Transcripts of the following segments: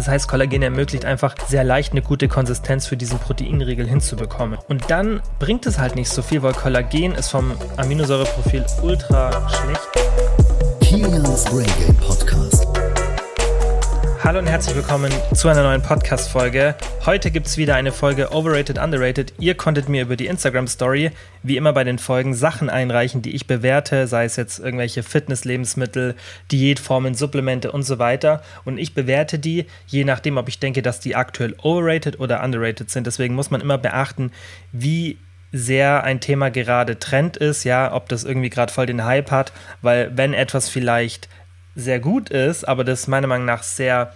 Das heißt, Kollagen ermöglicht einfach sehr leicht eine gute Konsistenz für diesen Proteinriegel hinzubekommen. Und dann bringt es halt nicht so viel, weil Kollagen ist vom Aminosäureprofil ultra schlecht. Kilians Brain Game Podcast. Hallo und herzlich willkommen zu einer neuen Podcast-Folge. Heute gibt es wieder eine Folge Overrated, Underrated. Ihr konntet mir über die Instagram-Story, wie immer bei den Folgen, Sachen einreichen, die ich bewerte, sei es jetzt irgendwelche Fitness-Lebensmittel, Diätformen, Supplemente und so weiter. Und ich bewerte die, je nachdem, ob ich denke, dass die aktuell overrated oder underrated sind. Deswegen muss man immer beachten, wie sehr ein Thema gerade Trend ist, ja, ob das irgendwie gerade voll den Hype hat, weil wenn etwas vielleicht sehr gut ist, aber das meiner Meinung nach sehr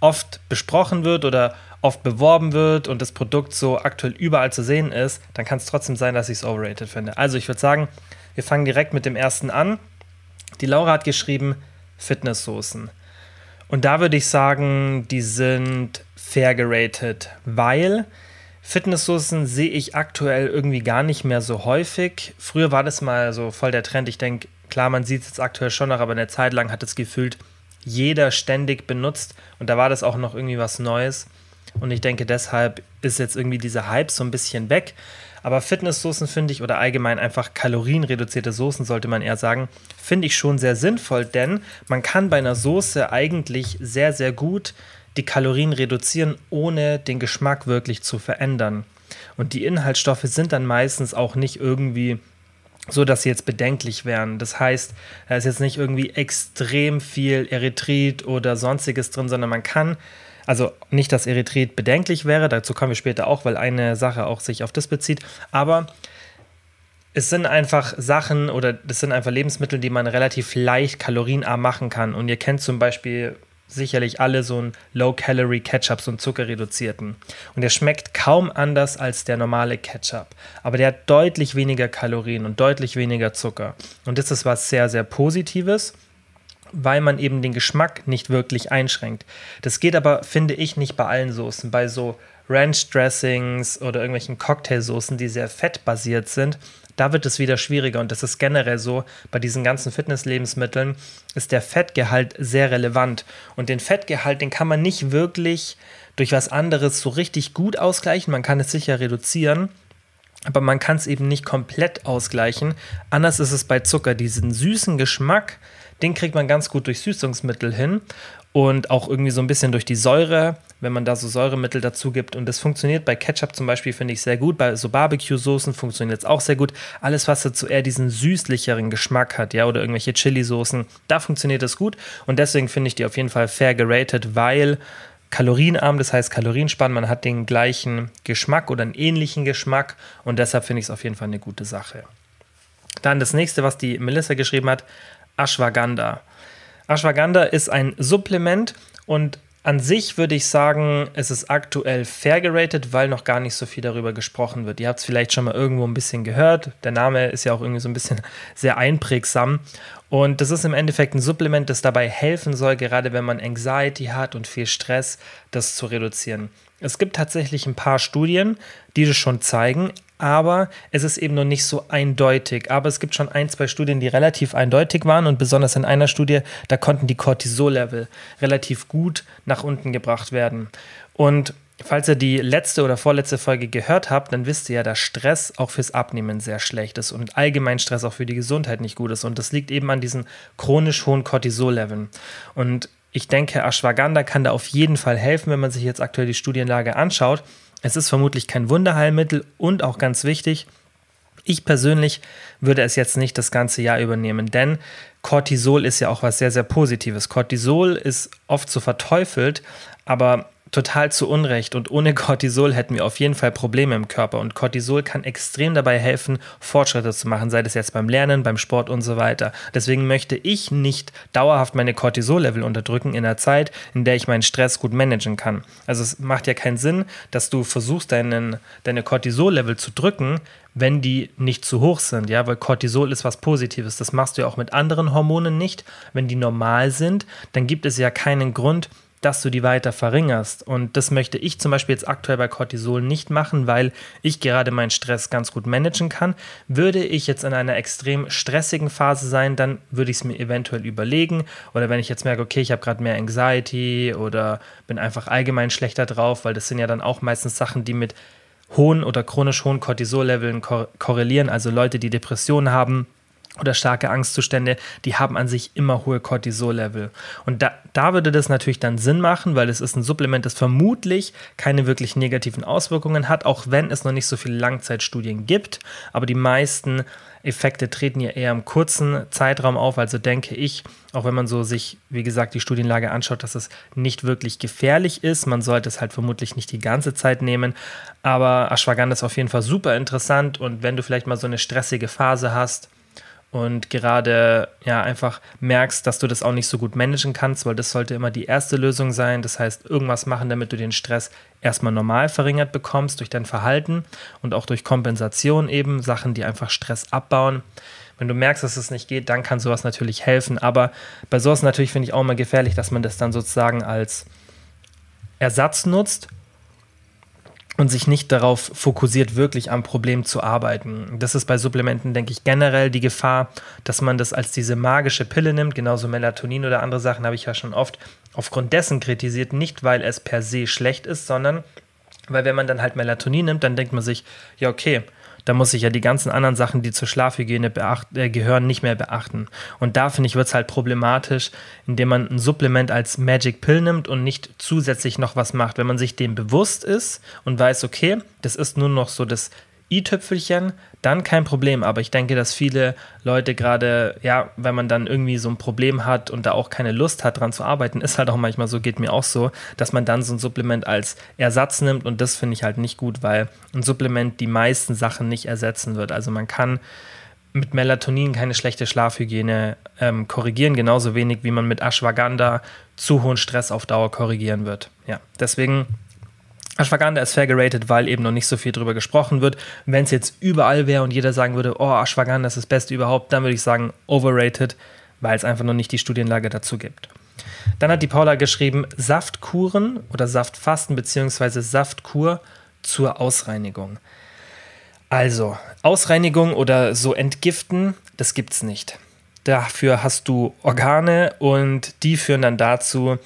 oft besprochen wird oder oft beworben wird und das Produkt so aktuell überall zu sehen ist, dann kann es trotzdem sein, dass ich es overrated finde. Also ich würde sagen, wir fangen direkt mit dem ersten an. Die Laura hat geschrieben Fitnesssoßen. Und da würde ich sagen, die sind fair geratet, weil Fitnesssoßen sehe ich aktuell irgendwie gar nicht mehr so häufig. Früher war das mal so voll der Trend. Ich denke, Klar, man sieht es jetzt aktuell schon noch, aber eine Zeit lang hat es gefühlt jeder ständig benutzt und da war das auch noch irgendwie was Neues. Und ich denke, deshalb ist jetzt irgendwie dieser Hype so ein bisschen weg. Aber Fitnesssoßen finde ich, oder allgemein einfach kalorienreduzierte Soßen, sollte man eher sagen, finde ich schon sehr sinnvoll, denn man kann bei einer Soße eigentlich sehr, sehr gut die Kalorien reduzieren, ohne den Geschmack wirklich zu verändern. Und die Inhaltsstoffe sind dann meistens auch nicht irgendwie so dass sie jetzt bedenklich wären. Das heißt, da ist jetzt nicht irgendwie extrem viel Erythrit oder sonstiges drin, sondern man kann, also nicht, dass Erythrit bedenklich wäre, dazu kommen wir später auch, weil eine Sache auch sich auf das bezieht, aber es sind einfach Sachen oder das sind einfach Lebensmittel, die man relativ leicht kalorienarm machen kann. Und ihr kennt zum Beispiel sicherlich alle so einen Low-Calorie-Ketchup, so einen zuckerreduzierten. Und der schmeckt kaum anders als der normale Ketchup. Aber der hat deutlich weniger Kalorien und deutlich weniger Zucker. Und das ist was sehr, sehr Positives weil man eben den Geschmack nicht wirklich einschränkt. Das geht aber, finde ich, nicht bei allen Soßen. Bei so Ranch-Dressings oder irgendwelchen Cocktailsoßen, die sehr fettbasiert sind, da wird es wieder schwieriger und das ist generell so. Bei diesen ganzen Fitnesslebensmitteln ist der Fettgehalt sehr relevant und den Fettgehalt, den kann man nicht wirklich durch was anderes so richtig gut ausgleichen. Man kann es sicher reduzieren, aber man kann es eben nicht komplett ausgleichen. Anders ist es bei Zucker. Diesen süßen Geschmack, den kriegt man ganz gut durch Süßungsmittel hin und auch irgendwie so ein bisschen durch die Säure, wenn man da so Säuremittel dazu gibt. Und das funktioniert bei Ketchup zum Beispiel, finde ich sehr gut. Bei so Barbecue-Soßen funktioniert es auch sehr gut. Alles, was dazu eher diesen süßlicheren Geschmack hat, ja, oder irgendwelche Chili-Soßen, da funktioniert es gut. Und deswegen finde ich die auf jeden Fall fair geratet, weil kalorienarm, das heißt kalorienspann, man hat den gleichen Geschmack oder einen ähnlichen Geschmack und deshalb finde ich es auf jeden Fall eine gute Sache. Dann das nächste, was die Melissa geschrieben hat, Ashwagandha. Ashwagandha ist ein Supplement und an sich würde ich sagen, es ist aktuell fair geratet, weil noch gar nicht so viel darüber gesprochen wird. Ihr habt es vielleicht schon mal irgendwo ein bisschen gehört. Der Name ist ja auch irgendwie so ein bisschen sehr einprägsam. Und das ist im Endeffekt ein Supplement, das dabei helfen soll, gerade wenn man Anxiety hat und viel Stress, das zu reduzieren. Es gibt tatsächlich ein paar Studien, die das schon zeigen, aber es ist eben noch nicht so eindeutig. Aber es gibt schon ein, zwei Studien, die relativ eindeutig waren und besonders in einer Studie, da konnten die Cortisol-Level relativ gut nach unten gebracht werden. Und falls ihr die letzte oder vorletzte Folge gehört habt, dann wisst ihr ja, dass Stress auch fürs Abnehmen sehr schlecht ist und allgemein Stress auch für die Gesundheit nicht gut ist. Und das liegt eben an diesen chronisch hohen Cortisol-Leveln. Und ich denke, Ashwagandha kann da auf jeden Fall helfen, wenn man sich jetzt aktuell die Studienlage anschaut. Es ist vermutlich kein Wunderheilmittel und auch ganz wichtig, ich persönlich würde es jetzt nicht das ganze Jahr übernehmen, denn Cortisol ist ja auch was sehr, sehr Positives. Cortisol ist oft so verteufelt, aber total zu Unrecht und ohne Cortisol hätten wir auf jeden Fall Probleme im Körper und Cortisol kann extrem dabei helfen, Fortschritte zu machen, sei das jetzt beim Lernen, beim Sport und so weiter. Deswegen möchte ich nicht dauerhaft meine Cortisol-Level unterdrücken in einer Zeit, in der ich meinen Stress gut managen kann. Also es macht ja keinen Sinn, dass du versuchst, deinen, deine Cortisol-Level zu drücken, wenn die nicht zu hoch sind, ja, weil Cortisol ist was Positives. Das machst du ja auch mit anderen Hormonen nicht. Wenn die normal sind, dann gibt es ja keinen Grund, dass du die weiter verringerst. Und das möchte ich zum Beispiel jetzt aktuell bei Cortisol nicht machen, weil ich gerade meinen Stress ganz gut managen kann. Würde ich jetzt in einer extrem stressigen Phase sein, dann würde ich es mir eventuell überlegen. Oder wenn ich jetzt merke, okay, ich habe gerade mehr Anxiety oder bin einfach allgemein schlechter drauf, weil das sind ja dann auch meistens Sachen, die mit hohen oder chronisch hohen Cortisol-Leveln korrelieren. Also Leute, die Depressionen haben, oder starke Angstzustände, die haben an sich immer hohe Cortisol-Level. Und da, da würde das natürlich dann Sinn machen, weil es ist ein Supplement, das vermutlich keine wirklich negativen Auswirkungen hat, auch wenn es noch nicht so viele Langzeitstudien gibt. Aber die meisten Effekte treten ja eher im kurzen Zeitraum auf. Also denke ich, auch wenn man so sich, wie gesagt, die Studienlage anschaut, dass es nicht wirklich gefährlich ist. Man sollte es halt vermutlich nicht die ganze Zeit nehmen. Aber Ashwagandha ist auf jeden Fall super interessant. Und wenn du vielleicht mal so eine stressige Phase hast, und gerade ja einfach merkst, dass du das auch nicht so gut managen kannst, weil das sollte immer die erste Lösung sein. Das heißt, irgendwas machen, damit du den Stress erstmal normal verringert bekommst durch dein Verhalten und auch durch Kompensation eben, Sachen, die einfach Stress abbauen. Wenn du merkst, dass es nicht geht, dann kann sowas natürlich helfen. Aber bei sowas natürlich finde ich auch immer gefährlich, dass man das dann sozusagen als Ersatz nutzt und sich nicht darauf fokussiert, wirklich am Problem zu arbeiten. Das ist bei Supplementen, denke ich, generell die Gefahr, dass man das als diese magische Pille nimmt. Genauso Melatonin oder andere Sachen habe ich ja schon oft aufgrund dessen kritisiert, nicht weil es per se schlecht ist, sondern weil wenn man dann halt Melatonin nimmt, dann denkt man sich, ja, okay, da muss ich ja die ganzen anderen Sachen, die zur Schlafhygiene äh, gehören, nicht mehr beachten. Und da finde ich, wird es halt problematisch, indem man ein Supplement als Magic Pill nimmt und nicht zusätzlich noch was macht. Wenn man sich dem bewusst ist und weiß, okay, das ist nur noch so das i-Tüpfelchen, dann kein Problem. Aber ich denke, dass viele Leute gerade, ja, wenn man dann irgendwie so ein Problem hat und da auch keine Lust hat, dran zu arbeiten, ist halt auch manchmal so, geht mir auch so, dass man dann so ein Supplement als Ersatz nimmt und das finde ich halt nicht gut, weil ein Supplement die meisten Sachen nicht ersetzen wird. Also man kann mit Melatonin keine schlechte Schlafhygiene ähm, korrigieren, genauso wenig wie man mit Ashwagandha zu hohen Stress auf Dauer korrigieren wird. Ja, deswegen Ashwagandha ist fair geratet, weil eben noch nicht so viel drüber gesprochen wird. Wenn es jetzt überall wäre und jeder sagen würde, oh, Ashwagandha ist das Beste überhaupt, dann würde ich sagen overrated, weil es einfach noch nicht die Studienlage dazu gibt. Dann hat die Paula geschrieben, Saftkuren oder Saftfasten bzw. Saftkur zur Ausreinigung. Also, Ausreinigung oder so entgiften, das gibt es nicht. Dafür hast du Organe und die führen dann dazu,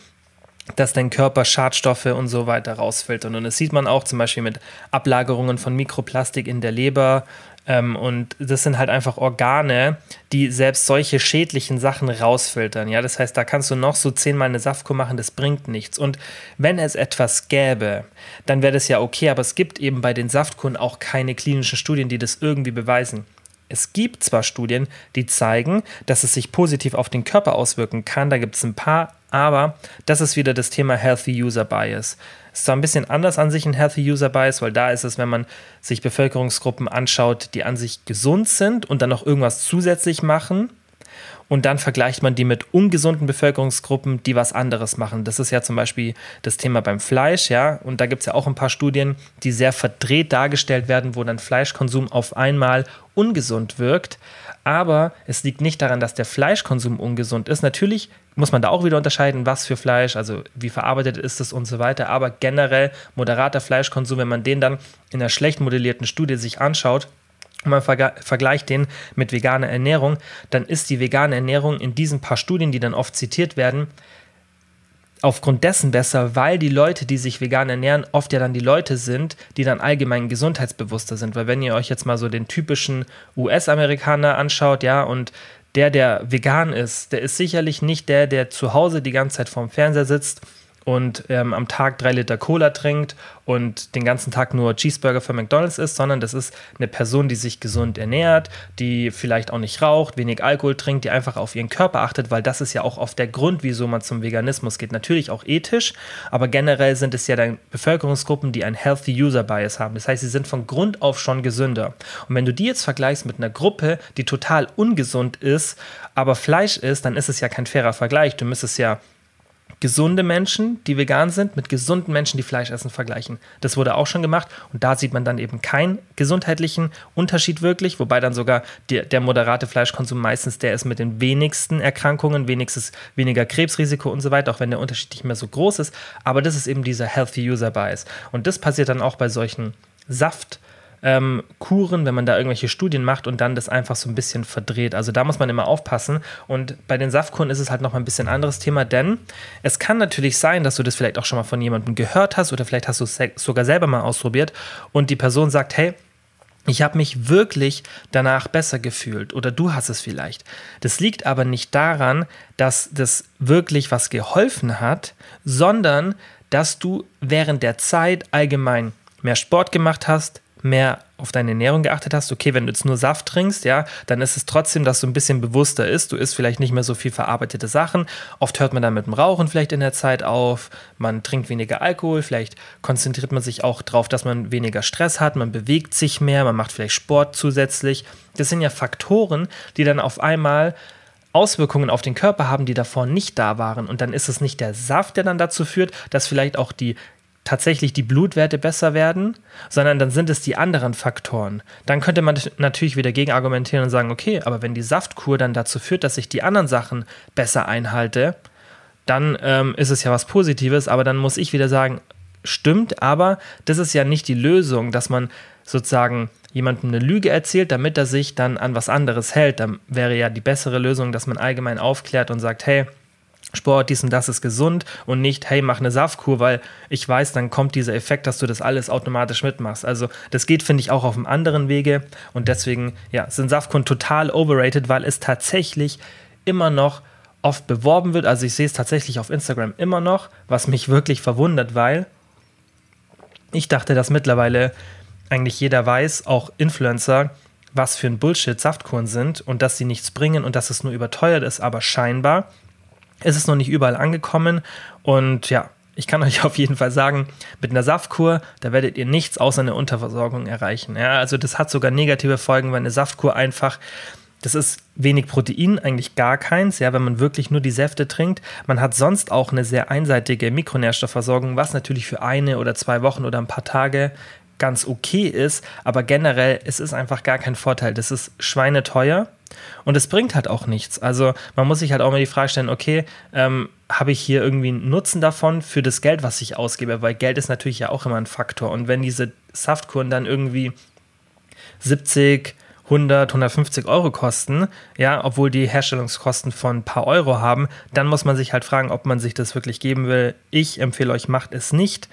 dass dein Körper Schadstoffe und so weiter rausfiltert. Und das sieht man auch zum Beispiel mit Ablagerungen von Mikroplastik in der Leber. Ähm, und das sind halt einfach Organe, die selbst solche schädlichen Sachen rausfiltern. Ja, das heißt, da kannst du noch so zehnmal eine Saftkur machen, das bringt nichts. Und wenn es etwas gäbe, dann wäre das ja okay, aber es gibt eben bei den Saftkuren auch keine klinischen Studien, die das irgendwie beweisen. Es gibt zwar Studien, die zeigen, dass es sich positiv auf den Körper auswirken kann, da gibt es ein paar, aber das ist wieder das Thema Healthy User Bias. Ist zwar ein bisschen anders an sich ein Healthy User Bias, weil da ist es, wenn man sich Bevölkerungsgruppen anschaut, die an sich gesund sind und dann noch irgendwas zusätzlich machen, und dann vergleicht man die mit ungesunden Bevölkerungsgruppen, die was anderes machen. Das ist ja zum Beispiel das Thema beim Fleisch, ja, und da gibt es ja auch ein paar Studien, die sehr verdreht dargestellt werden, wo dann Fleischkonsum auf einmal ungesund wirkt. Aber es liegt nicht daran, dass der Fleischkonsum ungesund ist. Natürlich muss man da auch wieder unterscheiden, was für Fleisch, also wie verarbeitet ist es und so weiter. Aber generell moderater Fleischkonsum, wenn man den dann in einer schlecht modellierten Studie sich anschaut, und man vergleicht den mit veganer Ernährung, dann ist die vegane Ernährung in diesen paar Studien, die dann oft zitiert werden, aufgrund dessen besser, weil die Leute, die sich vegan ernähren, oft ja dann die Leute sind, die dann allgemein gesundheitsbewusster sind. Weil wenn ihr euch jetzt mal so den typischen US-Amerikaner anschaut, ja, und der, der vegan ist, der ist sicherlich nicht der, der zu Hause die ganze Zeit vorm Fernseher sitzt und ähm, am Tag drei Liter Cola trinkt und den ganzen Tag nur Cheeseburger für McDonald's isst, sondern das ist eine Person, die sich gesund ernährt, die vielleicht auch nicht raucht, wenig Alkohol trinkt, die einfach auf ihren Körper achtet, weil das ist ja auch oft der Grund, wieso man zum Veganismus geht. Natürlich auch ethisch, aber generell sind es ja dann Bevölkerungsgruppen, die ein Healthy User Bias haben. Das heißt, sie sind von Grund auf schon gesünder. Und wenn du die jetzt vergleichst mit einer Gruppe, die total ungesund ist, aber Fleisch isst, dann ist es ja kein fairer Vergleich. Du müsstest ja gesunde Menschen, die vegan sind, mit gesunden Menschen, die Fleisch essen, vergleichen. Das wurde auch schon gemacht und da sieht man dann eben keinen gesundheitlichen Unterschied wirklich, wobei dann sogar der, der moderate Fleischkonsum meistens der ist mit den wenigsten Erkrankungen, wenigstens weniger Krebsrisiko und so weiter, auch wenn der Unterschied nicht mehr so groß ist. Aber das ist eben dieser Healthy User Bias. Und das passiert dann auch bei solchen Saft- ähm, Kuren, wenn man da irgendwelche Studien macht und dann das einfach so ein bisschen verdreht. Also da muss man immer aufpassen. Und bei den Saftkuren ist es halt noch mal ein bisschen anderes Thema, denn es kann natürlich sein, dass du das vielleicht auch schon mal von jemandem gehört hast oder vielleicht hast du es sogar selber mal ausprobiert und die Person sagt, hey, ich habe mich wirklich danach besser gefühlt oder du hast es vielleicht. Das liegt aber nicht daran, dass das wirklich was geholfen hat, sondern dass du während der Zeit allgemein mehr Sport gemacht hast, mehr auf deine Ernährung geachtet hast, okay, wenn du jetzt nur Saft trinkst, ja, dann ist es trotzdem, dass du ein bisschen bewusster ist. Du isst vielleicht nicht mehr so viel verarbeitete Sachen. Oft hört man dann mit dem Rauchen vielleicht in der Zeit auf. Man trinkt weniger Alkohol. Vielleicht konzentriert man sich auch darauf, dass man weniger Stress hat. Man bewegt sich mehr. Man macht vielleicht Sport zusätzlich. Das sind ja Faktoren, die dann auf einmal Auswirkungen auf den Körper haben, die davor nicht da waren. Und dann ist es nicht der Saft, der dann dazu führt, dass vielleicht auch die tatsächlich die Blutwerte besser werden, sondern dann sind es die anderen Faktoren. Dann könnte man natürlich wieder gegen argumentieren und sagen, okay, aber wenn die Saftkur dann dazu führt, dass ich die anderen Sachen besser einhalte, dann ähm, ist es ja was Positives, aber dann muss ich wieder sagen, stimmt, aber das ist ja nicht die Lösung, dass man sozusagen jemandem eine Lüge erzählt, damit er sich dann an was anderes hält. Dann wäre ja die bessere Lösung, dass man allgemein aufklärt und sagt, hey, Sport, dies und das ist gesund und nicht, hey, mach eine Saftkur, weil ich weiß, dann kommt dieser Effekt, dass du das alles automatisch mitmachst. Also das geht, finde ich, auch auf einem anderen Wege und deswegen, ja, sind Saftkuren total overrated, weil es tatsächlich immer noch oft beworben wird. Also ich sehe es tatsächlich auf Instagram immer noch, was mich wirklich verwundert, weil ich dachte, dass mittlerweile eigentlich jeder weiß, auch Influencer, was für ein Bullshit Saftkuren sind und dass sie nichts bringen und dass es nur überteuert ist, aber scheinbar ist es noch nicht überall angekommen und ja, ich kann euch auf jeden Fall sagen, mit einer Saftkur, da werdet ihr nichts außer eine Unterversorgung erreichen. Ja, also das hat sogar negative Folgen, weil eine Saftkur einfach, das ist wenig Protein, eigentlich gar keins, ja, wenn man wirklich nur die Säfte trinkt. Man hat sonst auch eine sehr einseitige Mikronährstoffversorgung, was natürlich für eine oder zwei Wochen oder ein paar Tage ganz okay ist, aber generell, es ist einfach gar kein Vorteil. Das ist schweineteuer und es bringt halt auch nichts. Also man muss sich halt auch mal die Frage stellen, okay, ähm, habe ich hier irgendwie einen Nutzen davon für das Geld, was ich ausgebe? Weil Geld ist natürlich ja auch immer ein Faktor. Und wenn diese Saftkuren dann irgendwie 70, 100, 150 Euro kosten, ja, obwohl die Herstellungskosten von ein paar Euro haben, dann muss man sich halt fragen, ob man sich das wirklich geben will. Ich empfehle euch, macht es nicht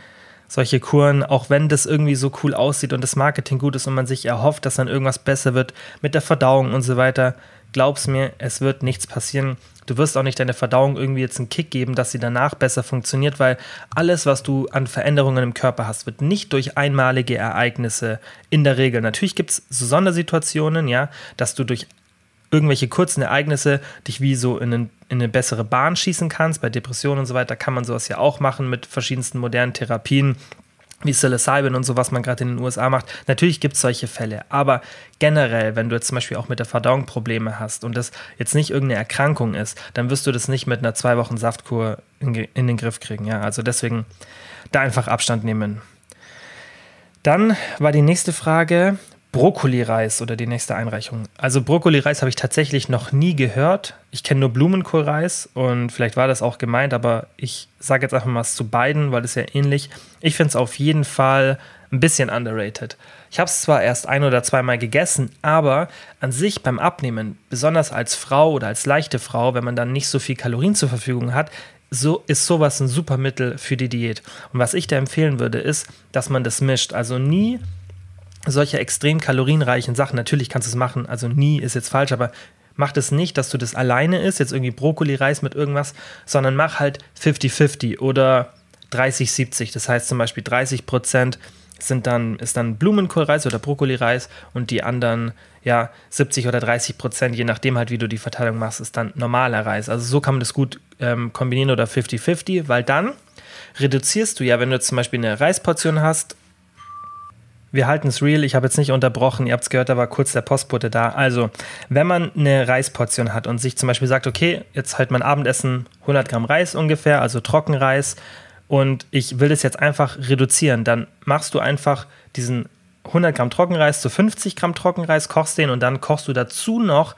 solche Kuren, auch wenn das irgendwie so cool aussieht und das Marketing gut ist und man sich erhofft, dass dann irgendwas besser wird mit der Verdauung und so weiter. Glaub's mir, es wird nichts passieren. Du wirst auch nicht deiner Verdauung irgendwie jetzt einen Kick geben, dass sie danach besser funktioniert, weil alles, was du an Veränderungen im Körper hast, wird nicht durch einmalige Ereignisse in der Regel. Natürlich gibt es so Sondersituationen, ja, dass du durch irgendwelche kurzen Ereignisse dich wie so in, einen, in, eine bessere Bahn schießen kannst. Bei Depressionen und so weiter kann man sowas ja auch machen mit verschiedensten modernen Therapien wie Psilocybin und so, was man gerade in den USA macht. Natürlich gibt es solche Fälle, aber generell, wenn du jetzt zum Beispiel auch mit der Verdauung Probleme hast und das jetzt nicht irgendeine Erkrankung ist, dann wirst du das nicht mit einer zwei Wochen Saftkur in, in den Griff kriegen. Ja, also deswegen da einfach Abstand nehmen. Dann war die nächste Frage, Brokkoli-Reis oder die nächste Einreichung. Also Brokkoli-Reis habe ich tatsächlich noch nie gehört. Ich kenne nur Blumenkohlreis und vielleicht war das auch gemeint, aber ich sage jetzt einfach mal was zu beiden, weil es ja ähnlich. Ich finde es auf jeden Fall ein bisschen underrated. Ich habe es zwar erst ein oder zweimal gegessen, aber an sich beim Abnehmen, besonders als Frau oder als leichte Frau, wenn man dann nicht so viel Kalorien zur Verfügung hat, so ist sowas ein super Mittel für die Diät. Und was ich da empfehlen würde, ist, dass man das mischt. Also nie solche extrem kalorienreichen Sachen, natürlich kannst du es machen, also nie ist jetzt falsch, aber mach das nicht, dass du das alleine isst, jetzt irgendwie Brokkoli-Reis mit irgendwas, sondern mach halt 50-50 oder 30-70. Das heißt zum Beispiel 30 Prozent sind dann, ist dann Blumenkohlreis oder Brokkoli-Reis und die anderen, ja, 70 oder 30 Prozent, je nachdem halt, wie du die Verteilung machst, ist dann normaler Reis. Also so kann man das gut ähm, kombinieren oder 50-50, weil dann reduzierst du ja, wenn du zum Beispiel eine Reisportion hast wir halten es real. Ich habe jetzt nicht unterbrochen. Ihr habt es gehört, da war kurz der Postbote da. Also, wenn man eine Reisportion hat und sich zum Beispiel sagt, okay, jetzt halt mein Abendessen 100 Gramm Reis ungefähr, also Trockenreis, und ich will das jetzt einfach reduzieren, dann machst du einfach diesen 100 Gramm Trockenreis zu 50 Gramm Trockenreis, kochst den und dann kochst du dazu noch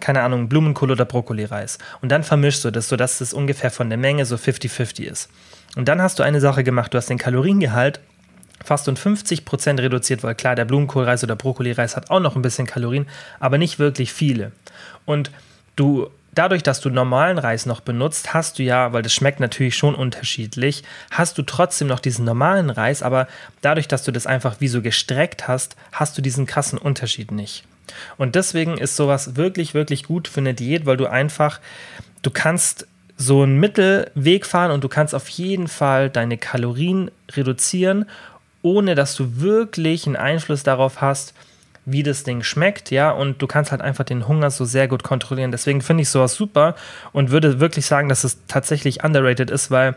keine Ahnung, Blumenkohl oder Brokkoli-Reis. Und dann vermischst du das, sodass es ungefähr von der Menge so 50-50 ist. Und dann hast du eine Sache gemacht, du hast den Kaloriengehalt fast um 50 Prozent reduziert, weil klar, der Blumenkohlreis oder Brokkolireis hat auch noch ein bisschen Kalorien, aber nicht wirklich viele. Und du dadurch, dass du normalen Reis noch benutzt, hast du ja, weil das schmeckt natürlich schon unterschiedlich, hast du trotzdem noch diesen normalen Reis, aber dadurch, dass du das einfach wie so gestreckt hast, hast du diesen krassen Unterschied nicht. Und deswegen ist sowas wirklich, wirklich gut für eine Diät, weil du einfach, du kannst so einen Mittelweg fahren und du kannst auf jeden Fall deine Kalorien reduzieren ohne dass du wirklich einen Einfluss darauf hast, wie das Ding schmeckt, ja, und du kannst halt einfach den Hunger so sehr gut kontrollieren. Deswegen finde ich sowas super und würde wirklich sagen, dass es tatsächlich underrated ist, weil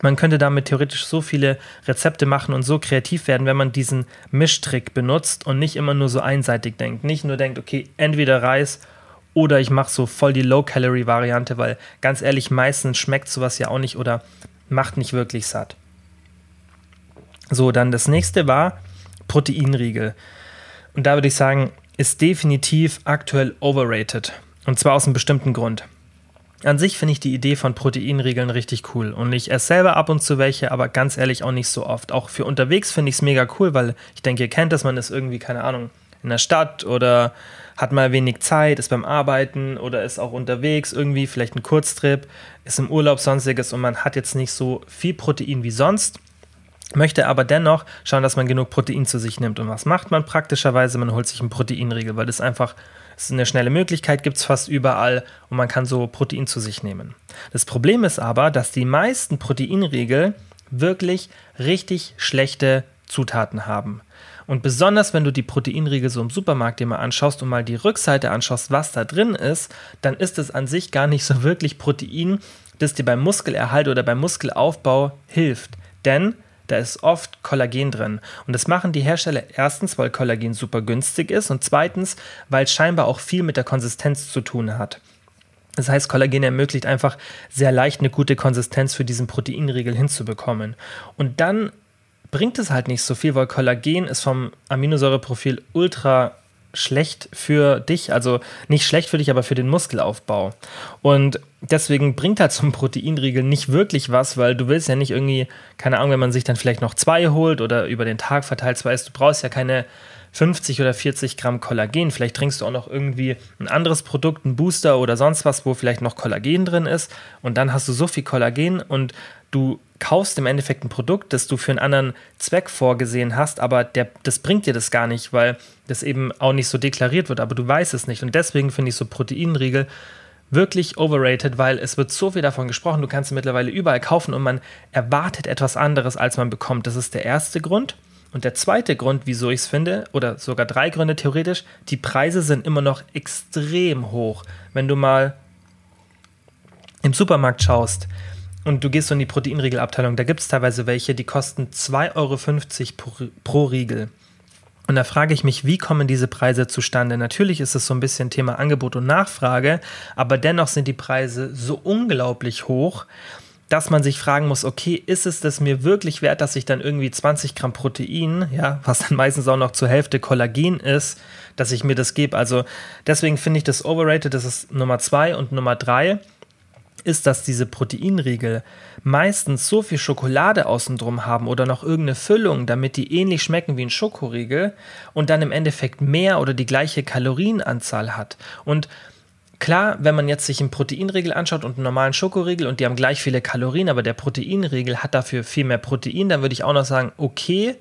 man könnte damit theoretisch so viele Rezepte machen und so kreativ werden, wenn man diesen Mischtrick benutzt und nicht immer nur so einseitig denkt. Nicht nur denkt, okay, entweder Reis oder ich mache so voll die Low-Calorie-Variante, weil ganz ehrlich, meistens schmeckt sowas ja auch nicht oder macht nicht wirklich satt. So, dann das nächste war Proteinriegel. Und da würde ich sagen, ist definitiv aktuell overrated. Und zwar aus einem bestimmten Grund. An sich finde ich die Idee von Proteinriegeln richtig cool. Und ich esse selber ab und zu welche, aber ganz ehrlich auch nicht so oft. Auch für unterwegs finde ich es mega cool, weil ich denke, ihr kennt das, man ist irgendwie, keine Ahnung, in der Stadt oder hat mal wenig Zeit, ist beim Arbeiten oder ist auch unterwegs irgendwie, vielleicht ein Kurztrip, ist im Urlaub sonstiges und man hat jetzt nicht so viel Protein wie sonst möchte aber dennoch schauen, dass man genug Protein zu sich nimmt. Und was macht man praktischerweise? Man holt sich einen Proteinriegel, weil das einfach das ist eine schnelle Möglichkeit, gibt es fast überall und man kann so Protein zu sich nehmen. Das Problem ist aber, dass die meisten Proteinriegel wirklich richtig schlechte Zutaten haben. Und besonders wenn du die Proteinriegel so im Supermarkt dir mal anschaust und mal die Rückseite anschaust, was da drin ist, dann ist es an sich gar nicht so wirklich Protein, das dir beim Muskelerhalt oder beim Muskelaufbau hilft. Denn da ist oft Kollagen drin. Und das machen die Hersteller erstens, weil Kollagen super günstig ist und zweitens, weil es scheinbar auch viel mit der Konsistenz zu tun hat. Das heißt, Kollagen ermöglicht einfach sehr leicht eine gute Konsistenz für diesen Proteinriegel hinzubekommen. Und dann bringt es halt nicht so viel, weil Kollagen ist vom Aminosäureprofil ultra schlecht für dich, also nicht schlecht für dich, aber für den Muskelaufbau. Und deswegen bringt halt so ein Proteinriegel nicht wirklich was, weil du willst ja nicht irgendwie, keine Ahnung, wenn man sich dann vielleicht noch zwei holt oder über den Tag verteilt zwei isst, du brauchst ja keine 50 oder 40 Gramm Kollagen. Vielleicht trinkst du auch noch irgendwie ein anderes Produkt, ein Booster oder sonst was, wo vielleicht noch Kollagen drin ist. Und dann hast du so viel Kollagen und du kaufst im Endeffekt ein Produkt, das du für einen anderen Zweck vorgesehen hast, aber der, das bringt dir das gar nicht, weil das eben auch nicht so deklariert wird, aber du weißt es nicht. Und deswegen finde ich so Proteinriegel wirklich overrated, weil es wird so viel davon gesprochen, du kannst sie mittlerweile überall kaufen und man erwartet etwas anderes, als man bekommt. Das ist der erste Grund. Und der zweite Grund, wieso ich es finde, oder sogar drei Gründe theoretisch, die Preise sind immer noch extrem hoch. Wenn du mal im Supermarkt schaust, und du gehst so in die Proteinriegelabteilung, da gibt es teilweise welche, die kosten 2,50 Euro pro, pro Riegel. Und da frage ich mich, wie kommen diese Preise zustande? Natürlich ist es so ein bisschen Thema Angebot und Nachfrage, aber dennoch sind die Preise so unglaublich hoch, dass man sich fragen muss, okay, ist es das mir wirklich wert, dass ich dann irgendwie 20 Gramm Protein, ja, was dann meistens auch noch zur Hälfte Kollagen ist, dass ich mir das gebe? Also deswegen finde ich das overrated, das ist Nummer zwei und Nummer drei ist, dass diese Proteinriegel meistens so viel Schokolade außen drum haben oder noch irgendeine Füllung, damit die ähnlich schmecken wie ein Schokoriegel und dann im Endeffekt mehr oder die gleiche Kalorienanzahl hat. Und klar, wenn man jetzt sich einen Proteinriegel anschaut und einen normalen Schokoriegel und die haben gleich viele Kalorien, aber der Proteinriegel hat dafür viel mehr Protein, dann würde ich auch noch sagen, okay,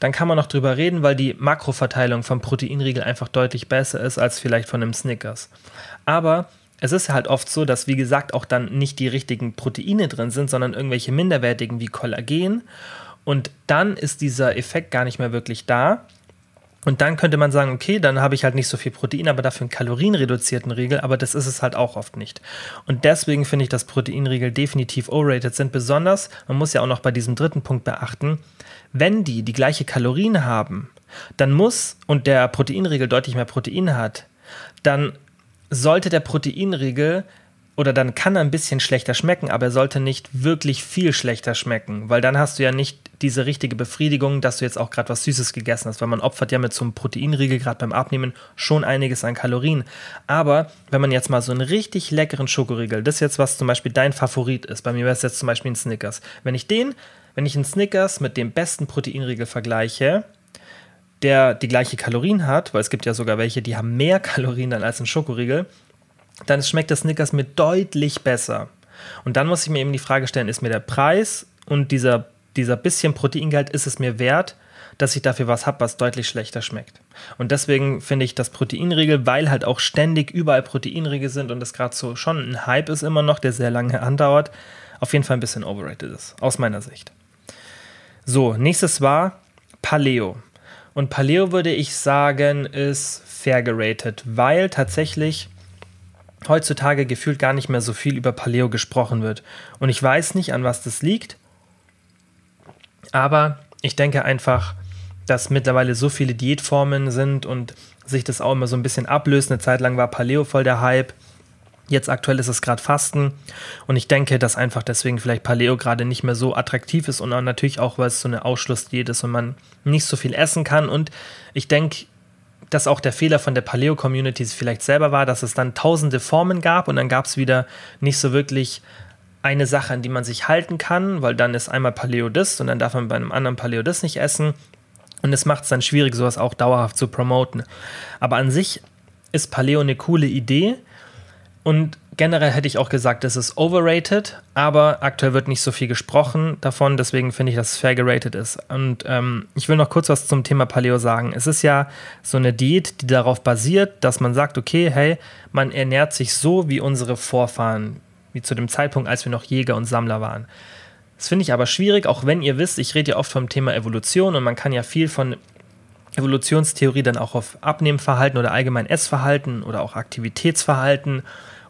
dann kann man noch drüber reden, weil die Makroverteilung vom Proteinriegel einfach deutlich besser ist als vielleicht von einem Snickers. Aber es ist halt oft so, dass, wie gesagt, auch dann nicht die richtigen Proteine drin sind, sondern irgendwelche minderwertigen wie Kollagen. Und dann ist dieser Effekt gar nicht mehr wirklich da. Und dann könnte man sagen, okay, dann habe ich halt nicht so viel Protein, aber dafür einen kalorienreduzierten Riegel, aber das ist es halt auch oft nicht. Und deswegen finde ich, dass Proteinriegel definitiv overrated sind. Besonders, man muss ja auch noch bei diesem dritten Punkt beachten, wenn die die gleiche Kalorien haben, dann muss, und der Proteinriegel deutlich mehr Protein hat, dann sollte der Proteinriegel oder dann kann er ein bisschen schlechter schmecken, aber er sollte nicht wirklich viel schlechter schmecken, weil dann hast du ja nicht diese richtige Befriedigung, dass du jetzt auch gerade was Süßes gegessen hast, weil man opfert ja mit so einem Proteinriegel gerade beim Abnehmen schon einiges an Kalorien. Aber wenn man jetzt mal so einen richtig leckeren Schokoriegel, das ist jetzt was zum Beispiel dein Favorit ist, bei mir wäre es jetzt zum Beispiel ein Snickers, wenn ich den, wenn ich einen Snickers mit dem besten Proteinriegel vergleiche, der die gleiche Kalorien hat, weil es gibt ja sogar welche, die haben mehr Kalorien dann als ein Schokoriegel, dann schmeckt das Snickers mir deutlich besser. Und dann muss ich mir eben die Frage stellen, ist mir der Preis und dieser, dieser bisschen Proteingehalt, ist es mir wert, dass ich dafür was habe, was deutlich schlechter schmeckt. Und deswegen finde ich das Proteinriegel, weil halt auch ständig überall Proteinriegel sind und das gerade so schon ein Hype ist immer noch, der sehr lange andauert, auf jeden Fall ein bisschen overrated ist, aus meiner Sicht. So, nächstes war Paleo. Und Paleo würde ich sagen, ist fair geratet, weil tatsächlich heutzutage gefühlt gar nicht mehr so viel über Paleo gesprochen wird. Und ich weiß nicht, an was das liegt, aber ich denke einfach, dass mittlerweile so viele Diätformen sind und sich das auch immer so ein bisschen ablöst. Eine Zeit lang war Paleo voll der Hype. Jetzt aktuell ist es gerade Fasten und ich denke, dass einfach deswegen vielleicht Paleo gerade nicht mehr so attraktiv ist und auch natürlich auch, weil es so eine Ausschlussdiät ist und man nicht so viel essen kann. Und ich denke, dass auch der Fehler von der Paleo-Community vielleicht selber war, dass es dann tausende Formen gab und dann gab es wieder nicht so wirklich eine Sache, an die man sich halten kann, weil dann ist einmal Paleo das und dann darf man bei einem anderen Paleo das nicht essen. Und es macht es dann schwierig, sowas auch dauerhaft zu promoten. Aber an sich ist Paleo eine coole Idee und generell hätte ich auch gesagt, es ist overrated, aber aktuell wird nicht so viel gesprochen davon, deswegen finde ich, dass es fair gerated ist. Und ähm, ich will noch kurz was zum Thema Paleo sagen. Es ist ja so eine Diät, die darauf basiert, dass man sagt, okay, hey, man ernährt sich so wie unsere Vorfahren, wie zu dem Zeitpunkt, als wir noch Jäger und Sammler waren. Das finde ich aber schwierig, auch wenn ihr wisst, ich rede ja oft vom Thema Evolution und man kann ja viel von Evolutionstheorie dann auch auf Abnehmverhalten oder allgemein Essverhalten oder auch Aktivitätsverhalten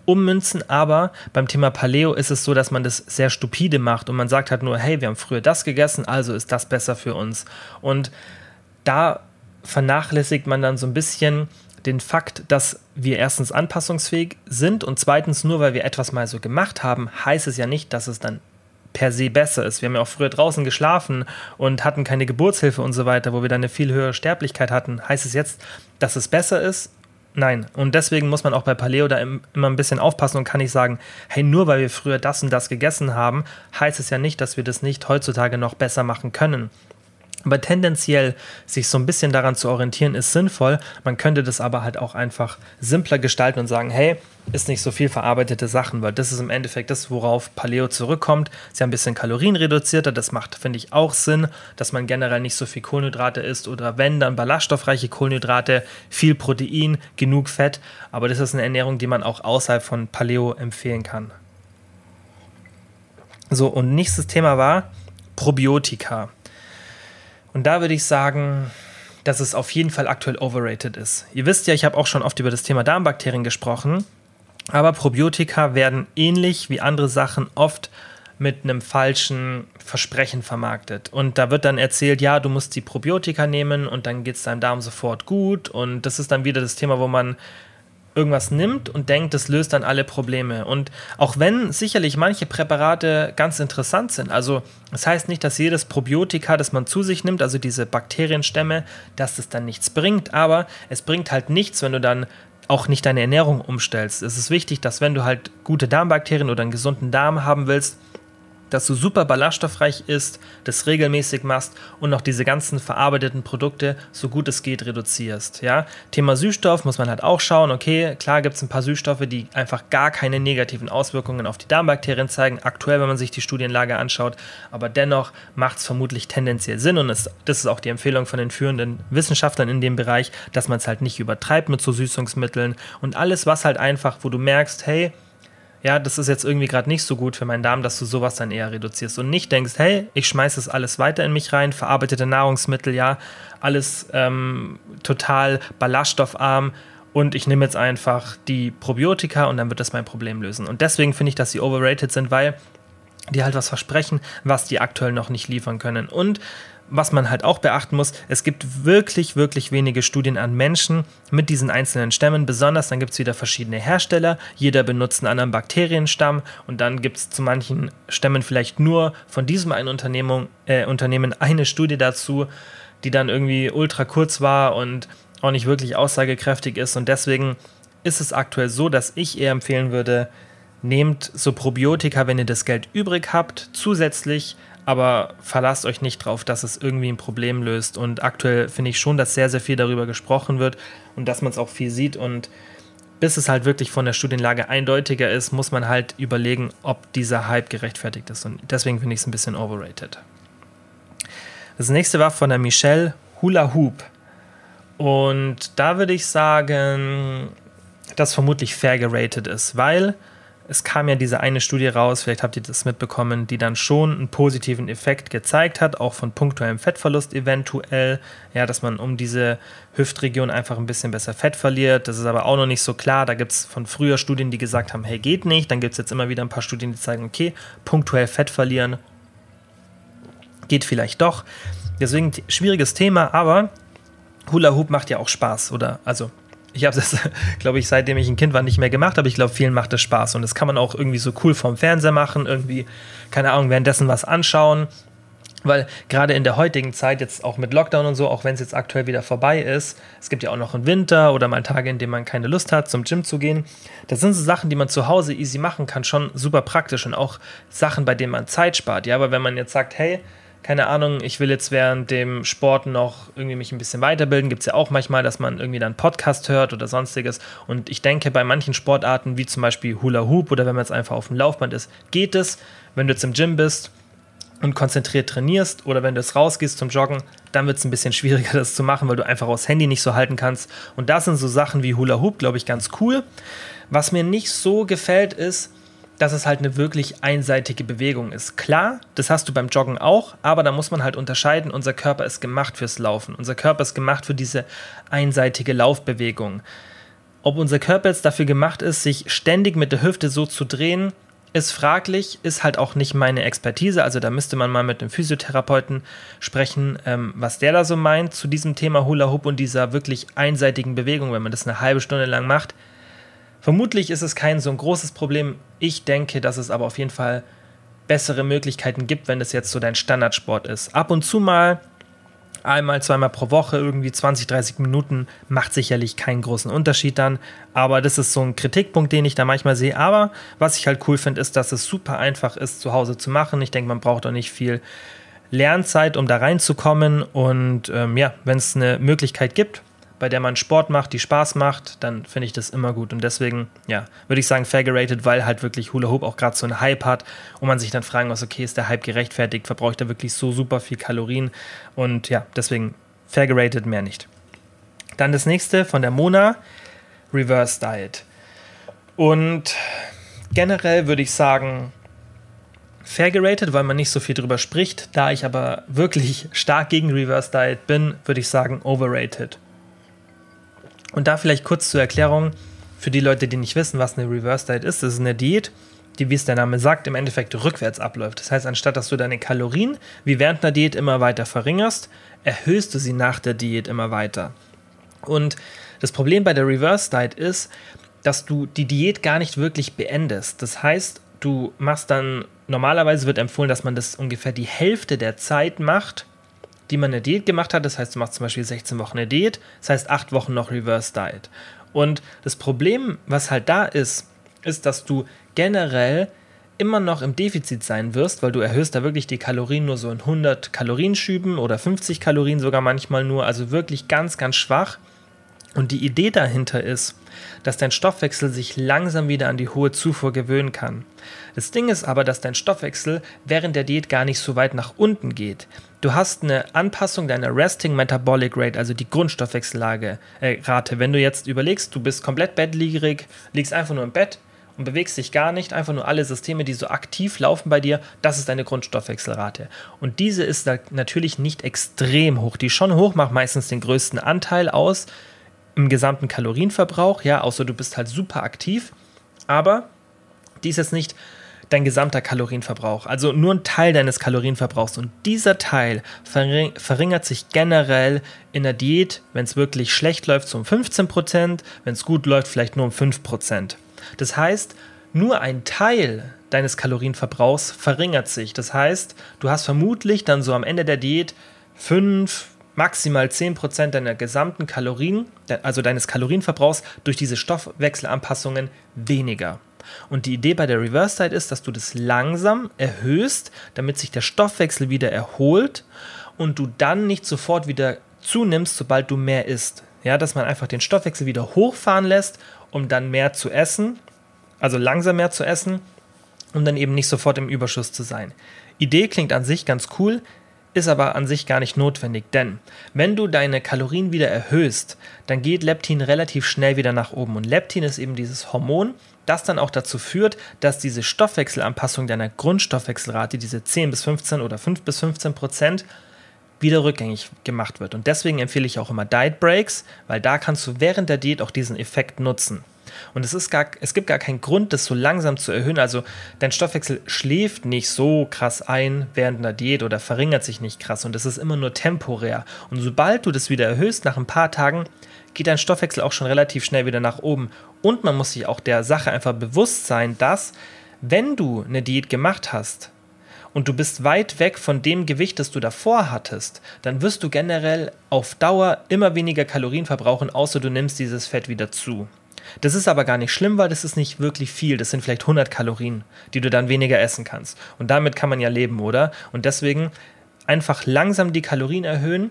ummünzen, aber beim Thema Paleo ist es so, dass man das sehr stupide macht und man sagt halt nur, hey, wir haben früher das gegessen, also ist das besser für uns. Und da vernachlässigt man dann so ein bisschen den Fakt, dass wir erstens anpassungsfähig sind und zweitens nur weil wir etwas mal so gemacht haben, heißt es ja nicht, dass es dann per se besser ist. Wir haben ja auch früher draußen geschlafen und hatten keine Geburtshilfe und so weiter, wo wir dann eine viel höhere Sterblichkeit hatten. Heißt es jetzt, dass es besser ist? Nein. Und deswegen muss man auch bei Paleo da immer ein bisschen aufpassen und kann nicht sagen, hey, nur weil wir früher das und das gegessen haben, heißt es ja nicht, dass wir das nicht heutzutage noch besser machen können. Aber tendenziell sich so ein bisschen daran zu orientieren, ist sinnvoll. Man könnte das aber halt auch einfach simpler gestalten und sagen, hey, ist nicht so viel verarbeitete Sachen, weil das ist im Endeffekt das, worauf Paleo zurückkommt. Ist ja ein bisschen kalorienreduzierter, das macht, finde ich, auch Sinn, dass man generell nicht so viel Kohlenhydrate isst oder wenn, dann ballaststoffreiche Kohlenhydrate, viel Protein, genug Fett. Aber das ist eine Ernährung, die man auch außerhalb von Paleo empfehlen kann. So, und nächstes Thema war Probiotika. Und da würde ich sagen, dass es auf jeden Fall aktuell overrated ist. Ihr wisst ja, ich habe auch schon oft über das Thema Darmbakterien gesprochen, aber Probiotika werden ähnlich wie andere Sachen oft mit einem falschen Versprechen vermarktet. Und da wird dann erzählt, ja, du musst die Probiotika nehmen und dann geht es deinem Darm sofort gut. Und das ist dann wieder das Thema, wo man irgendwas nimmt und denkt, das löst dann alle Probleme. Und auch wenn sicherlich manche Präparate ganz interessant sind, also das heißt nicht, dass jedes Probiotika, das man zu sich nimmt, also diese Bakterienstämme, dass das dann nichts bringt, aber es bringt halt nichts, wenn du dann auch nicht deine Ernährung umstellst. Es ist wichtig, dass wenn du halt gute Darmbakterien oder einen gesunden Darm haben willst, dass du super ballaststoffreich isst, das regelmäßig machst und noch diese ganzen verarbeiteten Produkte so gut es geht reduzierst. Ja? Thema Süßstoff muss man halt auch schauen. Okay, klar gibt es ein paar Süßstoffe, die einfach gar keine negativen Auswirkungen auf die Darmbakterien zeigen, aktuell, wenn man sich die Studienlage anschaut, aber dennoch macht es vermutlich tendenziell Sinn und es, das ist auch die Empfehlung von den führenden Wissenschaftlern in dem Bereich, dass man es halt nicht übertreibt mit so Süßungsmitteln und alles, was halt einfach, wo du merkst, hey, ja, das ist jetzt irgendwie gerade nicht so gut für meinen Darm, dass du sowas dann eher reduzierst und nicht denkst, hey, ich schmeiße das alles weiter in mich rein, verarbeitete Nahrungsmittel, ja, alles ähm, total ballaststoffarm und ich nehme jetzt einfach die Probiotika und dann wird das mein Problem lösen. Und deswegen finde ich, dass sie overrated sind, weil die halt was versprechen, was die aktuell noch nicht liefern können. Und was man halt auch beachten muss, es gibt wirklich, wirklich wenige Studien an Menschen mit diesen einzelnen Stämmen. Besonders dann gibt es wieder verschiedene Hersteller. Jeder benutzt einen anderen Bakterienstamm und dann gibt es zu manchen Stämmen vielleicht nur von diesem einen Unternehmen, äh, Unternehmen eine Studie dazu, die dann irgendwie ultra kurz war und auch nicht wirklich aussagekräftig ist. Und deswegen ist es aktuell so, dass ich eher empfehlen würde, nehmt so Probiotika, wenn ihr das Geld übrig habt, zusätzlich aber verlasst euch nicht drauf, dass es irgendwie ein Problem löst. Und aktuell finde ich schon, dass sehr, sehr viel darüber gesprochen wird und dass man es auch viel sieht. Und bis es halt wirklich von der Studienlage eindeutiger ist, muss man halt überlegen, ob dieser Hype gerechtfertigt ist. Und deswegen finde ich es ein bisschen overrated. Das nächste war von der Michelle Hula Hoop. Und da würde ich sagen, dass vermutlich fair geratet ist, weil es kam ja diese eine Studie raus, vielleicht habt ihr das mitbekommen, die dann schon einen positiven Effekt gezeigt hat, auch von punktuellem Fettverlust eventuell, ja, dass man um diese Hüftregion einfach ein bisschen besser Fett verliert. Das ist aber auch noch nicht so klar. Da gibt es von früher Studien, die gesagt haben, hey, geht nicht. Dann gibt es jetzt immer wieder ein paar Studien, die zeigen, okay, punktuell Fett verlieren geht vielleicht doch. Deswegen schwieriges Thema, aber Hula Hoop macht ja auch Spaß, oder? Also ich habe das, glaube ich, seitdem ich ein Kind war, nicht mehr gemacht, aber ich glaube, vielen macht es Spaß. Und das kann man auch irgendwie so cool vom Fernseher machen, irgendwie, keine Ahnung, währenddessen was anschauen. Weil gerade in der heutigen Zeit, jetzt auch mit Lockdown und so, auch wenn es jetzt aktuell wieder vorbei ist, es gibt ja auch noch einen Winter oder mal Tage, in denen man keine Lust hat, zum Gym zu gehen. Das sind so Sachen, die man zu Hause easy machen kann, schon super praktisch und auch Sachen, bei denen man Zeit spart. Ja, aber wenn man jetzt sagt, hey, keine Ahnung, ich will jetzt während dem Sport noch irgendwie mich ein bisschen weiterbilden. Gibt es ja auch manchmal, dass man irgendwie dann Podcast hört oder sonstiges. Und ich denke, bei manchen Sportarten, wie zum Beispiel Hula Hoop oder wenn man jetzt einfach auf dem Laufband ist, geht es. Wenn du jetzt im Gym bist und konzentriert trainierst oder wenn du jetzt rausgehst zum Joggen, dann wird es ein bisschen schwieriger, das zu machen, weil du einfach aufs Handy nicht so halten kannst. Und da sind so Sachen wie Hula Hoop, glaube ich, ganz cool. Was mir nicht so gefällt, ist, dass es halt eine wirklich einseitige Bewegung ist. Klar, das hast du beim Joggen auch, aber da muss man halt unterscheiden, unser Körper ist gemacht fürs Laufen. Unser Körper ist gemacht für diese einseitige Laufbewegung. Ob unser Körper jetzt dafür gemacht ist, sich ständig mit der Hüfte so zu drehen, ist fraglich, ist halt auch nicht meine Expertise. Also da müsste man mal mit einem Physiotherapeuten sprechen, ähm, was der da so meint zu diesem Thema Hula Hoop und dieser wirklich einseitigen Bewegung, wenn man das eine halbe Stunde lang macht Vermutlich ist es kein so ein großes Problem. Ich denke, dass es aber auf jeden Fall bessere Möglichkeiten gibt, wenn es jetzt so dein Standardsport ist. Ab und zu mal, einmal, zweimal pro Woche, irgendwie 20, 30 Minuten, macht sicherlich keinen großen Unterschied dann. Aber das ist so ein Kritikpunkt, den ich da manchmal sehe. Aber was ich halt cool finde, ist, dass es super einfach ist, zu Hause zu machen. Ich denke, man braucht auch nicht viel Lernzeit, um da reinzukommen. Und ähm, ja, wenn es eine Möglichkeit gibt, bei der man Sport macht, die Spaß macht, dann finde ich das immer gut. Und deswegen, ja, würde ich sagen, fair gerated, weil halt wirklich Hula Hoop auch gerade so einen Hype hat und man sich dann fragen muss, okay, ist der Hype gerechtfertigt? Verbraucht er wirklich so super viel Kalorien? Und ja, deswegen fair gerated, mehr nicht. Dann das nächste von der Mona, Reverse Diet. Und generell würde ich sagen, fair gerated, weil man nicht so viel drüber spricht. Da ich aber wirklich stark gegen Reverse Diet bin, würde ich sagen overrated. Und da vielleicht kurz zur Erklärung für die Leute, die nicht wissen, was eine Reverse Diet ist. Das ist eine Diät, die, wie es der Name sagt, im Endeffekt rückwärts abläuft. Das heißt, anstatt dass du deine Kalorien wie während einer Diät immer weiter verringerst, erhöhst du sie nach der Diät immer weiter. Und das Problem bei der Reverse Diet ist, dass du die Diät gar nicht wirklich beendest. Das heißt, du machst dann, normalerweise wird empfohlen, dass man das ungefähr die Hälfte der Zeit macht, die man eine Diät gemacht hat. Das heißt, du machst zum Beispiel 16 Wochen eine Diät, das heißt 8 Wochen noch Reverse Diet. Und das Problem, was halt da ist, ist, dass du generell immer noch im Defizit sein wirst, weil du erhöhst da wirklich die Kalorien nur so in 100 Kalorienschüben oder 50 Kalorien sogar manchmal nur, also wirklich ganz, ganz schwach. Und die Idee dahinter ist, dass dein Stoffwechsel sich langsam wieder an die hohe Zufuhr gewöhnen kann. Das Ding ist aber, dass dein Stoffwechsel während der Diät gar nicht so weit nach unten geht. Du hast eine Anpassung deiner Resting Metabolic Rate, also die Grundstoffwechsellage, äh, Rate. Wenn du jetzt überlegst, du bist komplett bettlägerig, liegst einfach nur im Bett und bewegst dich gar nicht, einfach nur alle Systeme, die so aktiv laufen bei dir, das ist deine Grundstoffwechselrate. Und diese ist natürlich nicht extrem hoch. Die schon hoch macht meistens den größten Anteil aus im gesamten Kalorienverbrauch, ja, außer du bist halt super aktiv, aber die ist nicht dein gesamter Kalorienverbrauch, also nur ein Teil deines Kalorienverbrauchs. Und dieser Teil verringert sich generell in der Diät, wenn es wirklich schlecht läuft, so um 15%, wenn es gut läuft, vielleicht nur um 5%. Das heißt, nur ein Teil deines Kalorienverbrauchs verringert sich. Das heißt, du hast vermutlich dann so am Ende der Diät 5, maximal 10% deiner gesamten Kalorien, also deines Kalorienverbrauchs, durch diese Stoffwechselanpassungen weniger. Und die Idee bei der Reverse Diet ist, dass du das langsam erhöhst, damit sich der Stoffwechsel wieder erholt und du dann nicht sofort wieder zunimmst, sobald du mehr isst. Ja, dass man einfach den Stoffwechsel wieder hochfahren lässt, um dann mehr zu essen, also langsam mehr zu essen, um dann eben nicht sofort im Überschuss zu sein. Idee klingt an sich ganz cool, ist aber an sich gar nicht notwendig, denn wenn du deine Kalorien wieder erhöhst, dann geht Leptin relativ schnell wieder nach oben. Und Leptin ist eben dieses Hormon, das dann auch dazu führt, dass diese Stoffwechselanpassung deiner Grundstoffwechselrate, diese 10 bis 15 oder 5 bis 15 Prozent, wieder rückgängig gemacht wird. Und deswegen empfehle ich auch immer Diet Breaks, weil da kannst du während der Diät auch diesen Effekt nutzen. Und es, ist gar, es gibt gar keinen Grund, das so langsam zu erhöhen. Also dein Stoffwechsel schläft nicht so krass ein während einer Diät oder verringert sich nicht krass. Und es ist immer nur temporär. Und sobald du das wieder erhöhst, nach ein paar Tagen, geht dein Stoffwechsel auch schon relativ schnell wieder nach oben. Und man muss sich auch der Sache einfach bewusst sein, dass wenn du eine Diät gemacht hast, und du bist weit weg von dem Gewicht, das du davor hattest, dann wirst du generell auf Dauer immer weniger Kalorien verbrauchen, außer du nimmst dieses Fett wieder zu. Das ist aber gar nicht schlimm, weil das ist nicht wirklich viel. Das sind vielleicht 100 Kalorien, die du dann weniger essen kannst. Und damit kann man ja leben, oder? Und deswegen einfach langsam die Kalorien erhöhen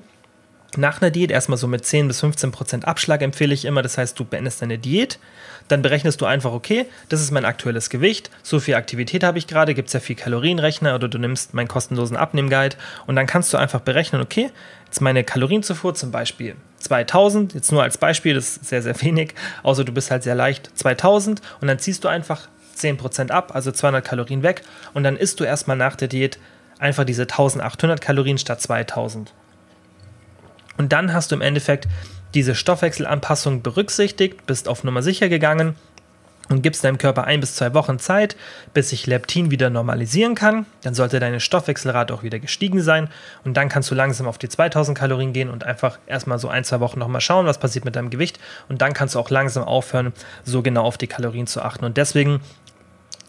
nach einer Diät erstmal so mit 10 bis 15 Prozent Abschlag empfehle ich immer. Das heißt, du beendest deine Diät, dann berechnest du einfach, okay, das ist mein aktuelles Gewicht, so viel Aktivität habe ich gerade, gibt es ja viel Kalorienrechner oder du nimmst meinen kostenlosen Abnehmguide und dann kannst du einfach berechnen, okay, jetzt meine Kalorienzufuhr zum Beispiel 2000, jetzt nur als Beispiel, das ist sehr, sehr wenig, außer du bist halt sehr leicht 2000 und dann ziehst du einfach 10% ab, also 200 Kalorien weg und dann isst du erstmal nach der Diät einfach diese 1800 Kalorien statt 2000. Und dann hast du im Endeffekt diese Stoffwechselanpassung berücksichtigt, bist auf Nummer sicher gegangen und gibst deinem Körper ein bis zwei Wochen Zeit, bis sich Leptin wieder normalisieren kann. Dann sollte deine Stoffwechselrate auch wieder gestiegen sein und dann kannst du langsam auf die 2000 Kalorien gehen und einfach erstmal so ein, zwei Wochen nochmal schauen, was passiert mit deinem Gewicht und dann kannst du auch langsam aufhören, so genau auf die Kalorien zu achten. Und deswegen,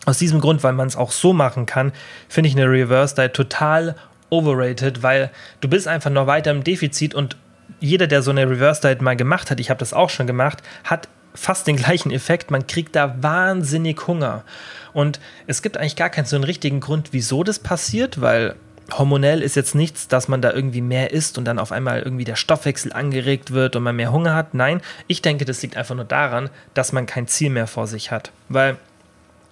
aus diesem Grund, weil man es auch so machen kann, finde ich eine Reverse Diet total overrated, weil du bist einfach noch weiter im Defizit und jeder, der so eine Reverse Diet mal gemacht hat, ich habe das auch schon gemacht, hat fast den gleichen Effekt. Man kriegt da wahnsinnig Hunger. Und es gibt eigentlich gar keinen so einen richtigen Grund, wieso das passiert, weil hormonell ist jetzt nichts, dass man da irgendwie mehr isst und dann auf einmal irgendwie der Stoffwechsel angeregt wird und man mehr Hunger hat. Nein, ich denke, das liegt einfach nur daran, dass man kein Ziel mehr vor sich hat. Weil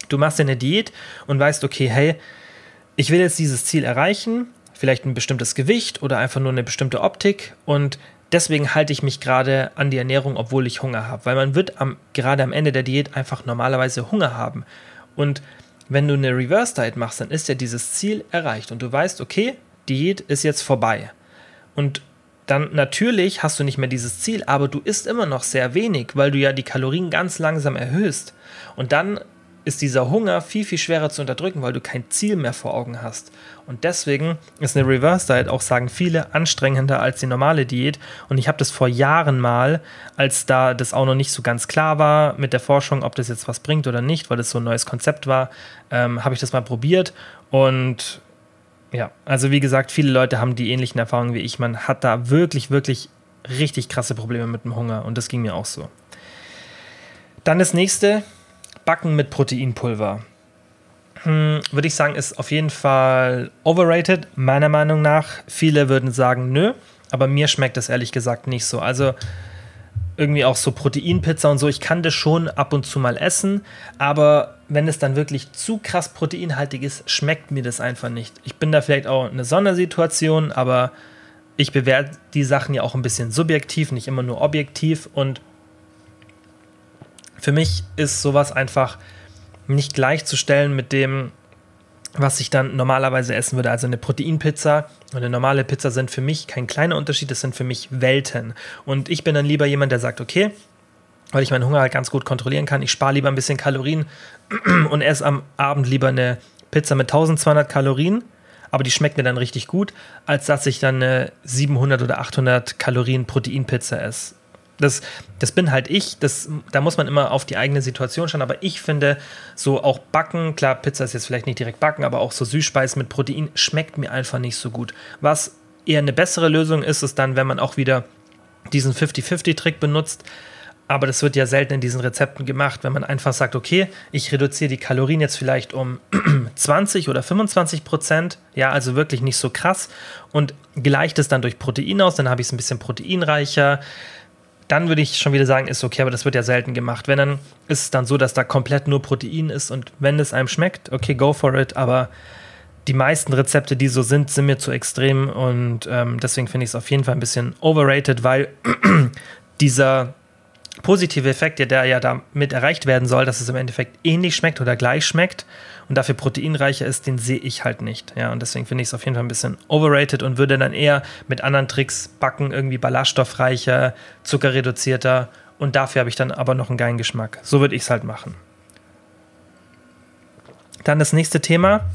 du machst eine Diät und weißt, okay, hey, ich will jetzt dieses Ziel erreichen vielleicht ein bestimmtes Gewicht oder einfach nur eine bestimmte Optik und deswegen halte ich mich gerade an die Ernährung, obwohl ich Hunger habe, weil man wird am, gerade am Ende der Diät einfach normalerweise Hunger haben. Und wenn du eine Reverse Diet machst, dann ist ja dieses Ziel erreicht. Und du weißt, okay, Diät ist jetzt vorbei. Und dann natürlich hast du nicht mehr dieses Ziel, aber du isst immer noch sehr wenig, weil du ja die Kalorien ganz langsam erhöhst. Und dann ist dieser Hunger viel, viel schwerer zu unterdrücken, weil du kein Ziel mehr vor Augen hast. Und deswegen ist eine Reverse Diet auch, sagen viele, anstrengender als die normale Diät. Und ich habe das vor Jahren mal, als da das auch noch nicht so ganz klar war mit der Forschung, ob das jetzt was bringt oder nicht, weil das so ein neues Konzept war, ähm, habe ich das mal probiert. Und ja, also wie gesagt, viele Leute haben die ähnlichen Erfahrungen wie ich. Man hat da wirklich, wirklich richtig krasse Probleme mit dem Hunger. Und das ging mir auch so. Dann das nächste, Backen mit Proteinpulver. Hm, würde ich sagen, ist auf jeden Fall overrated, meiner Meinung nach. Viele würden sagen, nö, aber mir schmeckt das ehrlich gesagt nicht so. Also irgendwie auch so Proteinpizza und so, ich kann das schon ab und zu mal essen, aber wenn es dann wirklich zu krass proteinhaltig ist, schmeckt mir das einfach nicht. Ich bin da vielleicht auch eine Sondersituation, aber ich bewerte die Sachen ja auch ein bisschen subjektiv, nicht immer nur objektiv und für mich ist sowas einfach nicht gleichzustellen mit dem, was ich dann normalerweise essen würde. Also eine Proteinpizza und eine normale Pizza sind für mich kein kleiner Unterschied, das sind für mich Welten. Und ich bin dann lieber jemand, der sagt, okay, weil ich meinen Hunger halt ganz gut kontrollieren kann, ich spare lieber ein bisschen Kalorien und esse am Abend lieber eine Pizza mit 1200 Kalorien, aber die schmeckt mir dann richtig gut, als dass ich dann eine 700 oder 800 Kalorien Proteinpizza esse. Das, das bin halt ich. Das, da muss man immer auf die eigene Situation schauen. Aber ich finde, so auch Backen, klar, Pizza ist jetzt vielleicht nicht direkt Backen, aber auch so Süßspeisen mit Protein schmeckt mir einfach nicht so gut. Was eher eine bessere Lösung ist, ist dann, wenn man auch wieder diesen 50-50-Trick benutzt. Aber das wird ja selten in diesen Rezepten gemacht, wenn man einfach sagt, okay, ich reduziere die Kalorien jetzt vielleicht um 20 oder 25 Prozent, ja, also wirklich nicht so krass und gleicht es dann durch Protein aus, dann habe ich es ein bisschen proteinreicher, dann würde ich schon wieder sagen, ist okay, aber das wird ja selten gemacht. Wenn dann ist es dann so, dass da komplett nur Protein ist und wenn es einem schmeckt, okay, go for it, aber die meisten Rezepte, die so sind, sind mir zu extrem und ähm, deswegen finde ich es auf jeden Fall ein bisschen overrated, weil dieser positive Effekt, der ja damit erreicht werden soll, dass es im Endeffekt ähnlich schmeckt oder gleich schmeckt und dafür proteinreicher ist, den sehe ich halt nicht. Ja, und deswegen finde ich es auf jeden Fall ein bisschen overrated und würde dann eher mit anderen Tricks backen, irgendwie ballaststoffreicher, zuckerreduzierter und dafür habe ich dann aber noch einen geilen Geschmack. So würde ich es halt machen. Dann das nächste Thema: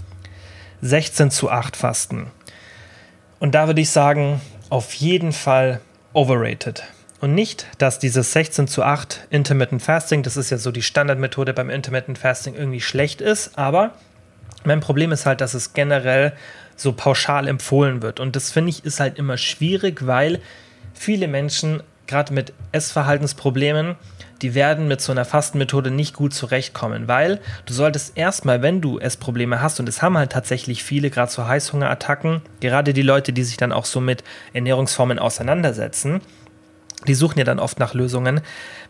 16 zu 8 Fasten. Und da würde ich sagen, auf jeden Fall overrated. Und nicht, dass dieses 16 zu 8 Intermittent Fasting, das ist ja so die Standardmethode beim Intermittent Fasting, irgendwie schlecht ist, aber mein Problem ist halt, dass es generell so pauschal empfohlen wird. Und das finde ich ist halt immer schwierig, weil viele Menschen, gerade mit Essverhaltensproblemen, die werden mit so einer Fastenmethode nicht gut zurechtkommen, weil du solltest erstmal, wenn du Essprobleme hast, und es haben halt tatsächlich viele, gerade so Heißhungerattacken, gerade die Leute, die sich dann auch so mit Ernährungsformen auseinandersetzen, die suchen ja dann oft nach Lösungen.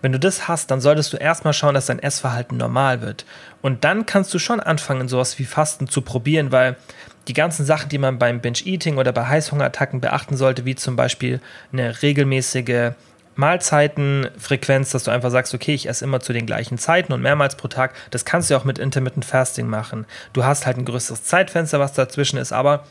Wenn du das hast, dann solltest du erstmal schauen, dass dein Essverhalten normal wird. Und dann kannst du schon anfangen, sowas wie Fasten zu probieren, weil die ganzen Sachen, die man beim Binge-Eating oder bei Heißhungerattacken beachten sollte, wie zum Beispiel eine regelmäßige Mahlzeitenfrequenz, dass du einfach sagst, okay, ich esse immer zu den gleichen Zeiten und mehrmals pro Tag, das kannst du auch mit Intermittent Fasting machen. Du hast halt ein größeres Zeitfenster, was dazwischen ist, aber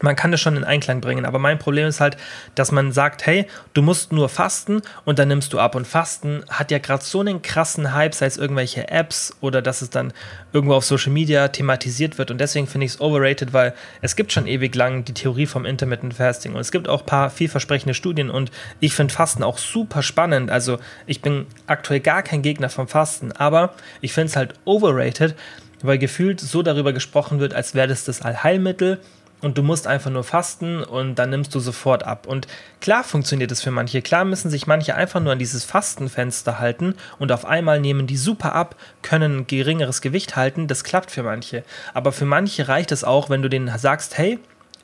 man kann das schon in Einklang bringen, aber mein Problem ist halt, dass man sagt, hey, du musst nur fasten und dann nimmst du ab. Und Fasten hat ja gerade so einen krassen Hype, sei es irgendwelche Apps oder dass es dann irgendwo auf Social Media thematisiert wird. Und deswegen finde ich es overrated, weil es gibt schon ewig lang die Theorie vom Intermittent Fasting und es gibt auch ein paar vielversprechende Studien und ich finde Fasten auch super spannend. Also ich bin aktuell gar kein Gegner vom Fasten, aber ich finde es halt overrated, weil gefühlt so darüber gesprochen wird, als wäre das das Allheilmittel und du musst einfach nur fasten und dann nimmst du sofort ab. Und klar funktioniert es für manche. Klar müssen sich manche einfach nur an dieses Fastenfenster halten und auf einmal nehmen die super ab, können ein geringeres Gewicht halten. Das klappt für manche. Aber für manche reicht es auch, wenn du denen sagst, hey,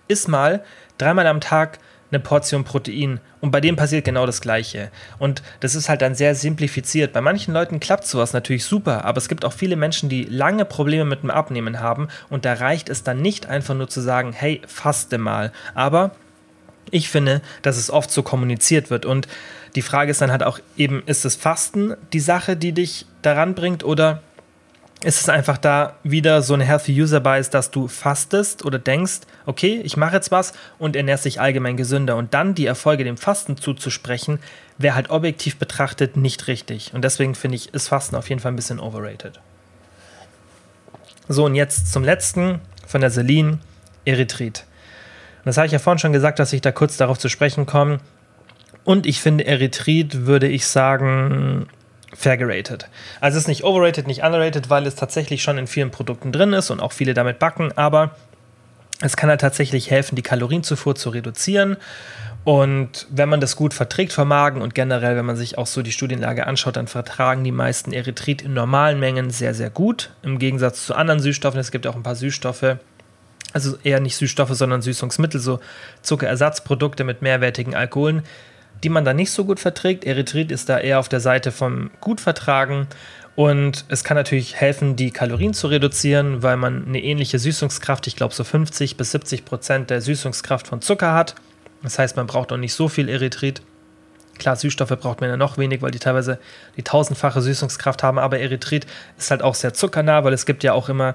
iss mal dreimal am Tag eine Portion Protein. Und bei dem passiert genau das Gleiche. Und das ist halt dann sehr simplifiziert. Bei manchen Leuten klappt sowas natürlich super, aber es gibt auch viele Menschen, die lange Probleme mit dem Abnehmen haben. Und da reicht es dann nicht einfach nur zu sagen, hey, faste mal. Aber ich finde, dass es oft so kommuniziert wird. Und die Frage ist dann halt auch eben, ist das Fasten die Sache, die dich daran bringt oder ist es einfach da wieder so ein Healthy User Bias, dass du fastest oder denkst, okay, ich mache jetzt was und ernährst dich allgemein gesünder. Und dann die Erfolge dem Fasten zuzusprechen, wäre halt objektiv betrachtet nicht richtig. Und deswegen finde ich, ist Fasten auf jeden Fall ein bisschen overrated. So, und jetzt zum letzten von der Selin, Erythrit. Und das habe ich ja vorhin schon gesagt, dass ich da kurz darauf zu sprechen komme. Und ich finde, Erythrit würde ich sagen, fair geratet. Also es ist nicht overrated, nicht underrated, weil es tatsächlich schon in vielen Produkten drin ist und auch viele damit backen, aber es kann halt tatsächlich helfen, die Kalorienzufuhr zu reduzieren. Und wenn man das gut verträgt vom Magen und generell, wenn man sich auch so die Studienlage anschaut, dann vertragen die meisten Erythrit in normalen Mengen sehr, sehr gut. Im Gegensatz zu anderen Süßstoffen. Es gibt auch ein paar Süßstoffe, also eher nicht Süßstoffe, sondern Süßungsmittel, so Zuckerersatzprodukte mit mehrwertigen Alkoholen, die man da nicht so gut verträgt. Erythrit ist da eher auf der Seite vom gut vertragen. Und es kann natürlich helfen, die Kalorien zu reduzieren, weil man eine ähnliche Süßungskraft, ich glaube so 50 bis 70 Prozent der Süßungskraft von Zucker hat. Das heißt, man braucht auch nicht so viel Erythrit. Klar, Süßstoffe braucht man ja noch wenig, weil die teilweise die tausendfache Süßungskraft haben, aber Erythrit ist halt auch sehr zuckernah, weil es gibt ja auch immer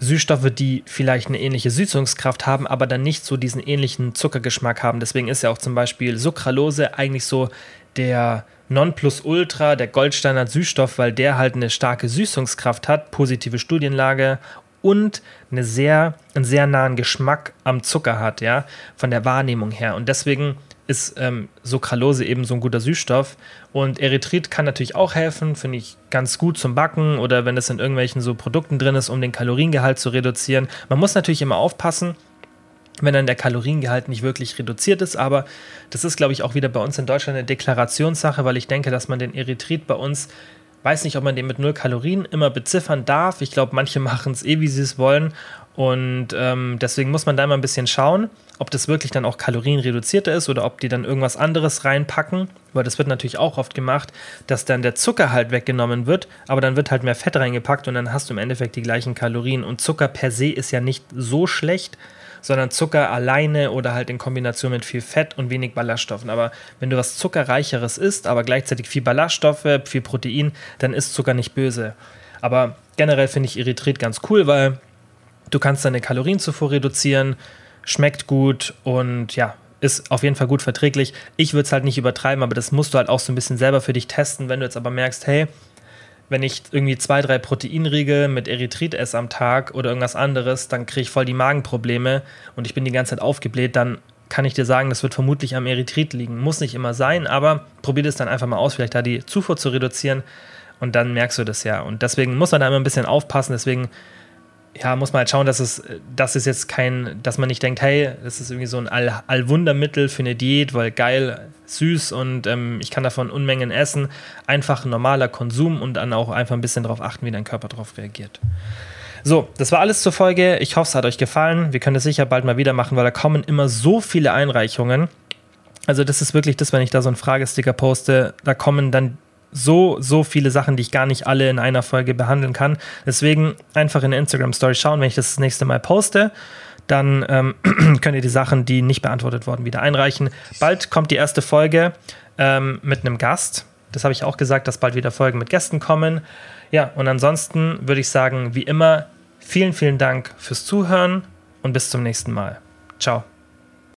Süßstoffe, die vielleicht eine ähnliche Süßungskraft haben, aber dann nicht so diesen ähnlichen Zuckergeschmack haben. Deswegen ist ja auch zum Beispiel Sucralose eigentlich so der Nonplusultra, der Goldstandard Süßstoff, weil der halt eine starke Süßungskraft hat, positive Studienlage und eine sehr, einen sehr nahen Geschmack am Zucker hat, ja, von der Wahrnehmung her. Und deswegen ist ähm, Sucralose eben so ein guter Süßstoff. Und Erythrit kann natürlich auch helfen, finde ich ganz gut zum Backen oder wenn es in irgendwelchen so Produkten drin ist, um den Kaloriengehalt zu reduzieren. Man muss natürlich immer aufpassen, wenn dann der Kaloriengehalt nicht wirklich reduziert ist. Aber das ist, glaube ich, auch wieder bei uns in Deutschland eine Deklarationssache, weil ich denke, dass man den Erythrit bei uns, weiß nicht, ob man den mit null Kalorien immer beziffern darf. Ich glaube, manche machen es eh, wie sie es wollen. Und ähm, deswegen muss man da immer ein bisschen schauen, ob das wirklich dann auch kalorienreduzierter ist oder ob die dann irgendwas anderes reinpacken, weil das wird natürlich auch oft gemacht, dass dann der Zucker halt weggenommen wird, aber dann wird halt mehr Fett reingepackt und dann hast du im Endeffekt die gleichen Kalorien. Und Zucker per se ist ja nicht so schlecht, sondern Zucker alleine oder halt in Kombination mit viel Fett und wenig Ballaststoffen. Aber wenn du was Zuckerreicheres isst, aber gleichzeitig viel Ballaststoffe, viel Protein, dann ist Zucker nicht böse. Aber generell finde ich Erythrit ganz cool, weil Du kannst deine Kalorienzufuhr reduzieren, schmeckt gut und ja, ist auf jeden Fall gut verträglich. Ich würde es halt nicht übertreiben, aber das musst du halt auch so ein bisschen selber für dich testen. Wenn du jetzt aber merkst, hey, wenn ich irgendwie zwei, drei Proteinriegel mit Erythrit esse am Tag oder irgendwas anderes, dann kriege ich voll die Magenprobleme und ich bin die ganze Zeit aufgebläht, dann kann ich dir sagen, das wird vermutlich am Erythrit liegen. Muss nicht immer sein, aber probier das dann einfach mal aus, vielleicht da die Zufuhr zu reduzieren und dann merkst du das ja. Und deswegen muss man da immer ein bisschen aufpassen. Deswegen ja, muss man halt schauen, dass es, das ist jetzt kein, dass man nicht denkt, hey, das ist irgendwie so ein All Allwundermittel für eine Diät, weil geil, süß und ähm, ich kann davon Unmengen essen. Einfach normaler Konsum und dann auch einfach ein bisschen darauf achten, wie dein Körper darauf reagiert. So, das war alles zur Folge. Ich hoffe, es hat euch gefallen. Wir können es sicher bald mal wieder machen, weil da kommen immer so viele Einreichungen. Also, das ist wirklich das, wenn ich da so einen Fragesticker poste, da kommen dann so, so viele Sachen, die ich gar nicht alle in einer Folge behandeln kann. Deswegen einfach in der Instagram-Story schauen, wenn ich das, das nächste Mal poste. Dann ähm, könnt ihr die Sachen, die nicht beantwortet wurden, wieder einreichen. Bald kommt die erste Folge ähm, mit einem Gast. Das habe ich auch gesagt, dass bald wieder Folgen mit Gästen kommen. Ja, und ansonsten würde ich sagen, wie immer, vielen, vielen Dank fürs Zuhören und bis zum nächsten Mal. Ciao.